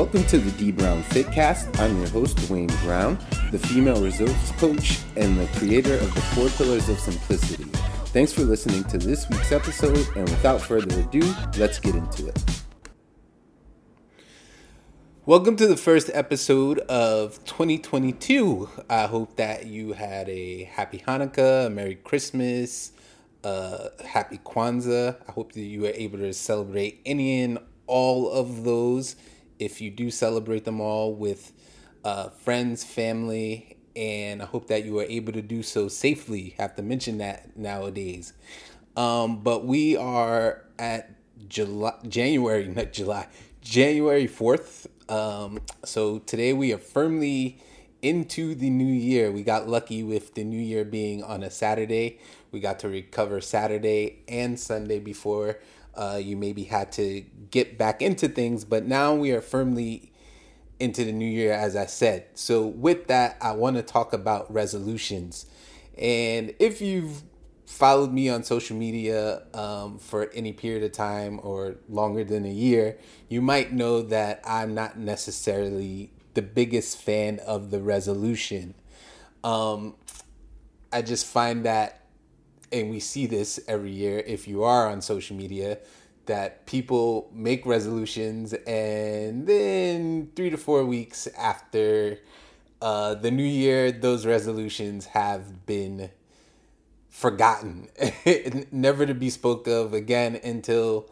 Welcome to the D Brown Fitcast. I'm your host, Dwayne Brown, the female results coach and the creator of the Four Pillars of Simplicity. Thanks for listening to this week's episode, and without further ado, let's get into it. Welcome to the first episode of 2022. I hope that you had a happy Hanukkah, a Merry Christmas, uh, happy Kwanzaa. I hope that you were able to celebrate any and all of those. If you do celebrate them all with uh, friends, family, and I hope that you are able to do so safely. Have to mention that nowadays. Um, but we are at July, January, not July, January 4th. Um, so today we are firmly into the new year. We got lucky with the new year being on a Saturday. We got to recover Saturday and Sunday before uh, you maybe had to get back into things, but now we are firmly into the new year, as I said. So, with that, I want to talk about resolutions. And if you've followed me on social media um, for any period of time or longer than a year, you might know that I'm not necessarily the biggest fan of the resolution. Um, I just find that, and we see this every year if you are on social media, that people make resolutions and then three to four weeks after uh, the new year, those resolutions have been forgotten, never to be spoke of again until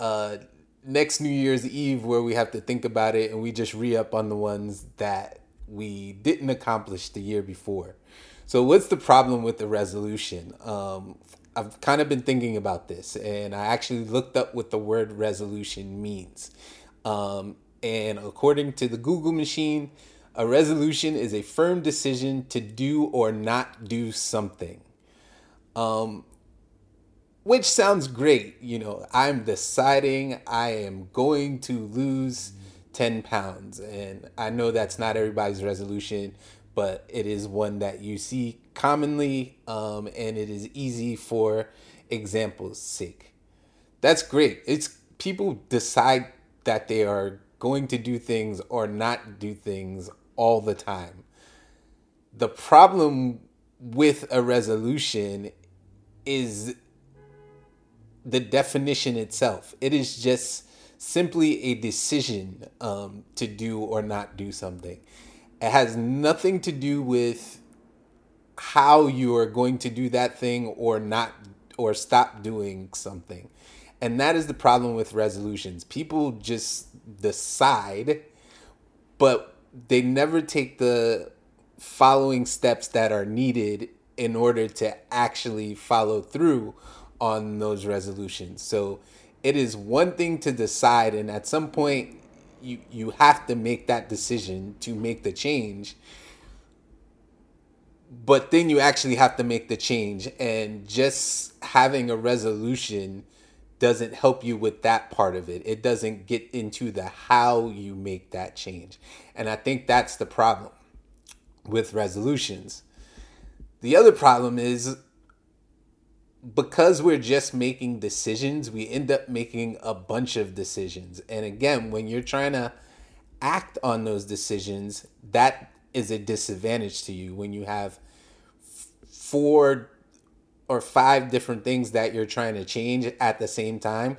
uh, next New Year's Eve, where we have to think about it and we just re up on the ones that we didn't accomplish the year before. So, what's the problem with the resolution? Um, I've kind of been thinking about this, and I actually looked up what the word resolution means. Um, and according to the Google machine, a resolution is a firm decision to do or not do something. Um, which sounds great. You know, I'm deciding I am going to lose 10 pounds. And I know that's not everybody's resolution, but it is one that you see commonly um, and it is easy for example's sake. That's great. It's people decide that they are going to do things or not do things all the time. The problem with a resolution is the definition itself. It is just simply a decision um, to do or not do something. It has nothing to do with how you are going to do that thing or not or stop doing something. And that is the problem with resolutions. People just decide, but they never take the following steps that are needed in order to actually follow through on those resolutions. So it is one thing to decide, and at some point, you you have to make that decision to make the change. But then you actually have to make the change, and just having a resolution doesn't help you with that part of it. It doesn't get into the how you make that change. And I think that's the problem with resolutions. The other problem is because we're just making decisions, we end up making a bunch of decisions. And again, when you're trying to act on those decisions, that is a disadvantage to you when you have four or five different things that you're trying to change at the same time.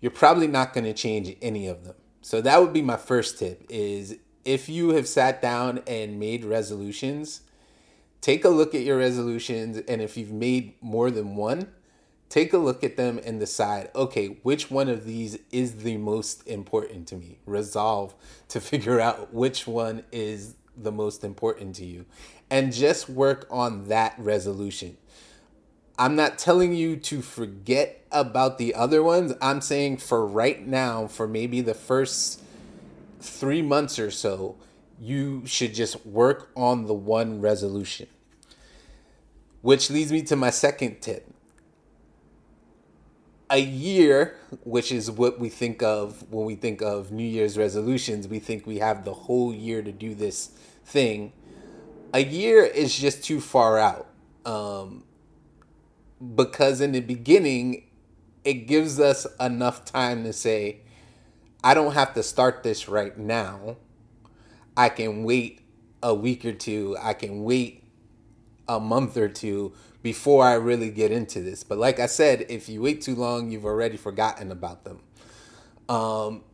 You're probably not going to change any of them. So that would be my first tip is if you have sat down and made resolutions, take a look at your resolutions and if you've made more than one take a look at them and decide okay which one of these is the most important to me? Resolve to figure out which one is the most important to you and just work on that resolution. I'm not telling you to forget about the other ones. I'm saying for right now for maybe the first 3 months or so you should just work on the one resolution which leads me to my second tip. A year, which is what we think of when we think of New Year's resolutions, we think we have the whole year to do this thing. A year is just too far out. Um, because in the beginning, it gives us enough time to say, I don't have to start this right now. I can wait a week or two. I can wait a month or two before I really get into this. But like I said, if you wait too long, you've already forgotten about them. Um,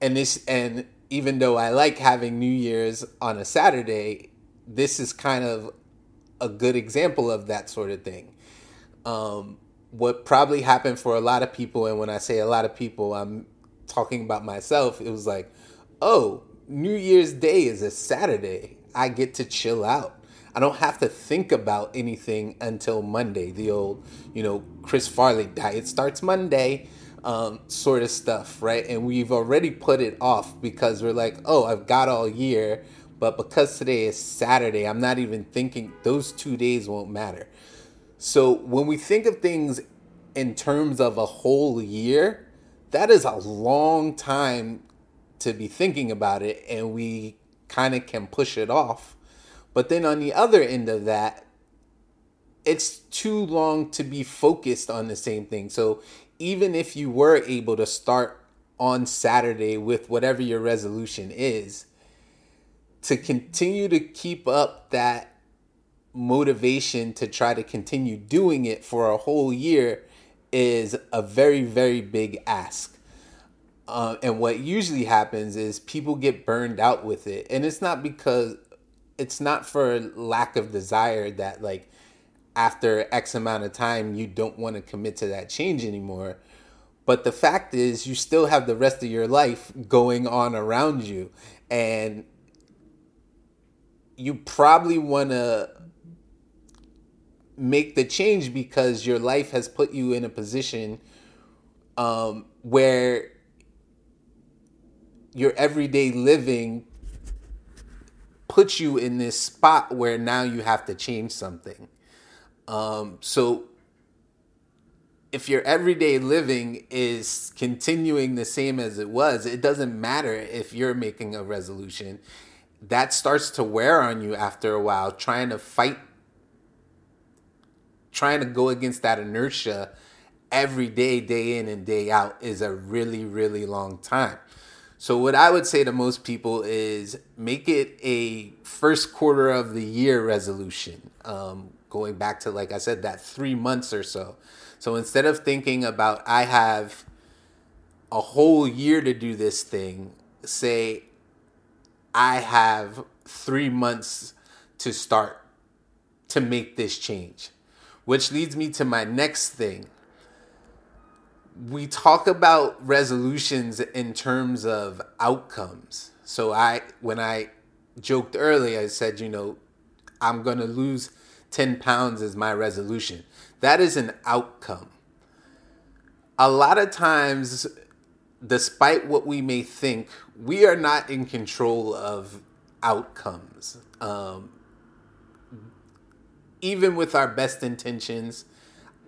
and this, and even though I like having New Year's on a Saturday, this is kind of a good example of that sort of thing. Um, what probably happened for a lot of people, and when I say a lot of people, I'm talking about myself, it was like, oh, New Year's Day is a Saturday. I get to chill out. I don't have to think about anything until Monday. The old, you know, Chris Farley diet starts Monday um, sort of stuff, right? And we've already put it off because we're like, oh, I've got all year. But because today is Saturday, I'm not even thinking those two days won't matter. So when we think of things in terms of a whole year, that is a long time to be thinking about it, and we kind of can push it off. But then on the other end of that, it's too long to be focused on the same thing. So even if you were able to start on Saturday with whatever your resolution is, to continue to keep up that motivation to try to continue doing it for a whole year is a very, very big ask. Uh, and what usually happens is people get burned out with it. And it's not because it's not for lack of desire that, like, after X amount of time, you don't want to commit to that change anymore. But the fact is, you still have the rest of your life going on around you. And you probably want to make the change because your life has put you in a position um, where your everyday living puts you in this spot where now you have to change something. Um, so if your everyday living is continuing the same as it was, it doesn't matter if you're making a resolution. That starts to wear on you after a while, trying to fight, trying to go against that inertia every day, day in and day out is a really, really long time. So, what I would say to most people is make it a first quarter of the year resolution. Um, going back to, like I said, that three months or so. So, instead of thinking about, I have a whole year to do this thing, say, I have three months to start to make this change. Which leads me to my next thing we talk about resolutions in terms of outcomes. So I when I joked earlier, I said, you know, I'm going to lose 10 pounds as my resolution. That is an outcome. A lot of times despite what we may think, we are not in control of outcomes. Um, even with our best intentions,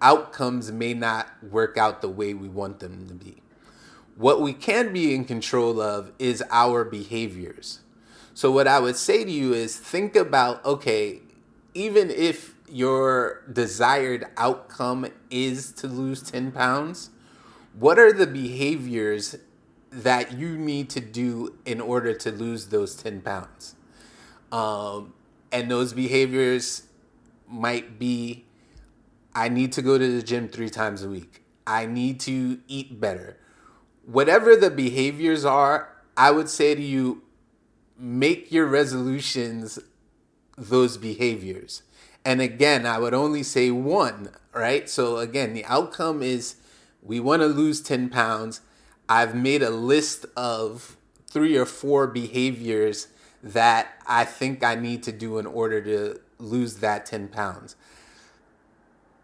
outcomes may not work out the way we want them to be. What we can be in control of is our behaviors. So, what I would say to you is think about okay, even if your desired outcome is to lose 10 pounds, what are the behaviors that you need to do in order to lose those 10 pounds? Um, and those behaviors might be I need to go to the gym three times a week. I need to eat better. Whatever the behaviors are, I would say to you, make your resolutions those behaviors. And again, I would only say one, right? So again, the outcome is we want to lose 10 pounds. I've made a list of three or four behaviors that I think I need to do in order to lose that 10 pounds.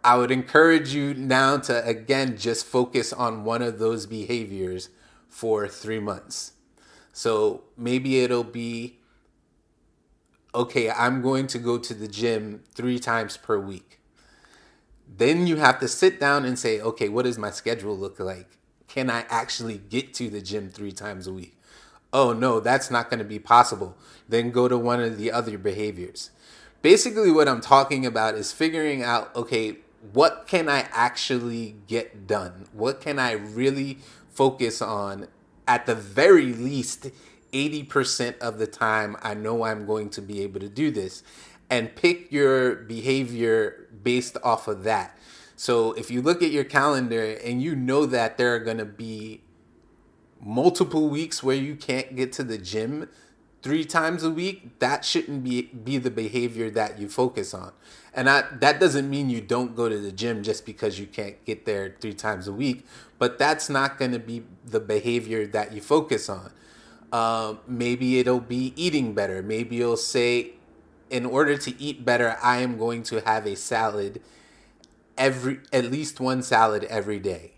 I would encourage you now to again just focus on one of those behaviors for three months. So maybe it'll be okay, I'm going to go to the gym three times per week. Then you have to sit down and say, okay, what does my schedule look like? Can I actually get to the gym three times a week? Oh, no, that's not going to be possible. Then go to one of the other behaviors. Basically, what I'm talking about is figuring out okay, what can I actually get done? What can I really focus on at the very least 80% of the time I know I'm going to be able to do this and pick your behavior based off of that. So if you look at your calendar and you know that there are going to be multiple weeks where you can't get to the gym three times a week, that shouldn't be be the behavior that you focus on. And that doesn't mean you don't go to the gym just because you can't get there three times a week, but that's not going to be the behavior that you focus on. Um, maybe it'll be eating better. Maybe you'll say, in order to eat better, I am going to have a salad every at least one salad every day.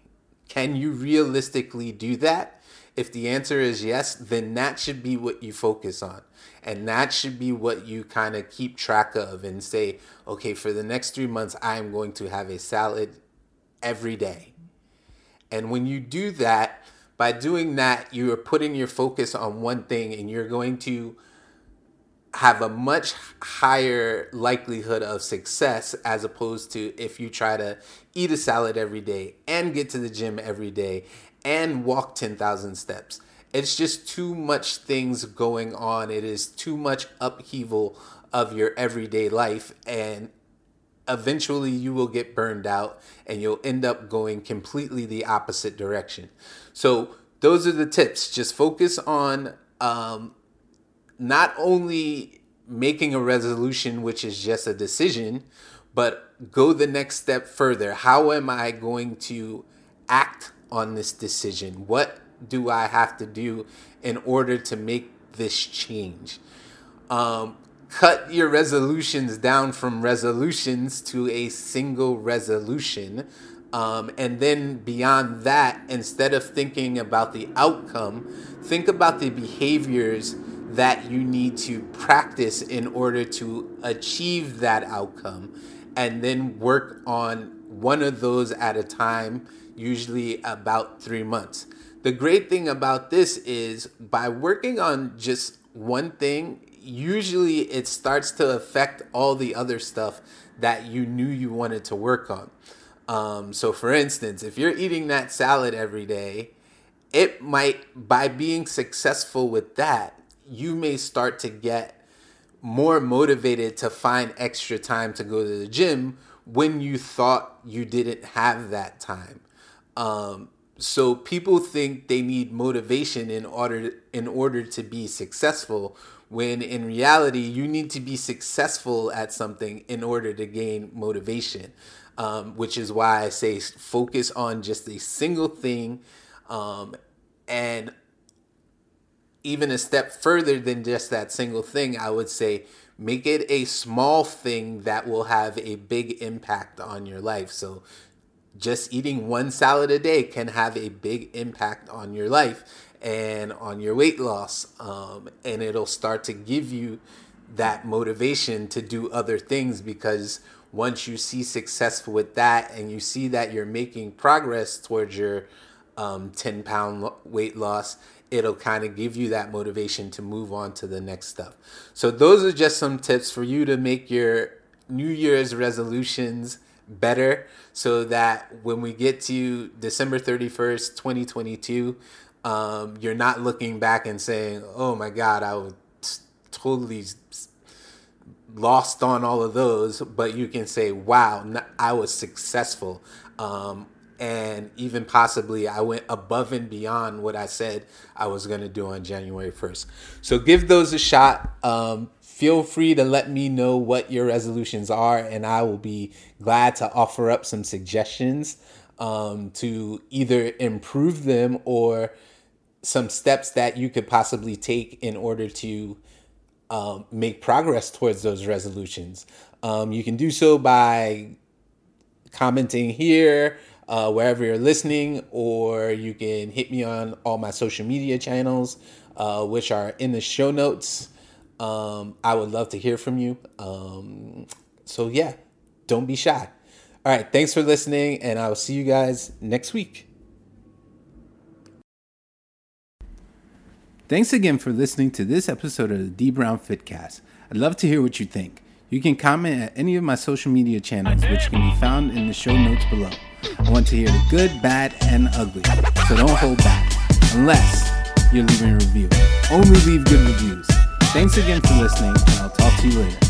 Can you realistically do that? If the answer is yes, then that should be what you focus on. And that should be what you kind of keep track of and say, okay, for the next three months, I am going to have a salad every day. And when you do that, by doing that, you are putting your focus on one thing and you're going to have a much higher likelihood of success as opposed to if you try to eat a salad every day and get to the gym every day and walk 10,000 steps. It's just too much things going on. It is too much upheaval of your everyday life and eventually you will get burned out and you'll end up going completely the opposite direction. So those are the tips. Just focus on um, not only making a resolution, which is just a decision, but go the next step further. How am I going to act on this decision? What do I have to do in order to make this change? Um, cut your resolutions down from resolutions to a single resolution. Um, and then beyond that, instead of thinking about the outcome, think about the behaviors that you need to practice in order to achieve that outcome and then work on one of those at a time, usually about three months. The great thing about this is by working on just one thing, usually it starts to affect all the other stuff that you knew you wanted to work on. Um, so, for instance, if you're eating that salad every day, it might, by being successful with that, you may start to get more motivated to find extra time to go to the gym when you thought you didn't have that time. Um, so people think they need motivation in order in order to be successful when in reality you need to be successful at something in order to gain motivation um, which is why i say focus on just a single thing um, and even a step further than just that single thing, I would say make it a small thing that will have a big impact on your life. So just eating one salad a day can have a big impact on your life and on your weight loss. Um, and it'll start to give you that motivation to do other things because once you see success with that and you see that you're making progress towards your um, 10 pound weight loss, it'll kind of give you that motivation to move on to the next stuff. So, those are just some tips for you to make your New Year's resolutions better so that when we get to December 31st, 2022, um, you're not looking back and saying, oh my God, I was totally lost on all of those, but you can say, wow, I was successful. Um, and even possibly I went above and beyond what I said I was going to do on January 1st. So give those a shot. Um, feel free to let me know what your resolutions are, and I will be glad to offer up some suggestions um, to either improve them or some steps that you could possibly take in order to um, make progress towards those resolutions. Um, you can do so by commenting here uh, wherever you're listening, or you can hit me on all my social media channels, uh, which are in the show notes. Um, I would love to hear from you. Um, so, yeah, don't be shy. All right, thanks for listening, and I will see you guys next week. Thanks again for listening to this episode of the D Brown Fitcast. I'd love to hear what you think. You can comment at any of my social media channels, which can be found in the show notes below. I want to hear the good, bad, and ugly, so don't hold back. unless you're leaving a review. Only leave good reviews. Thanks again for listening, and I'll talk to you later.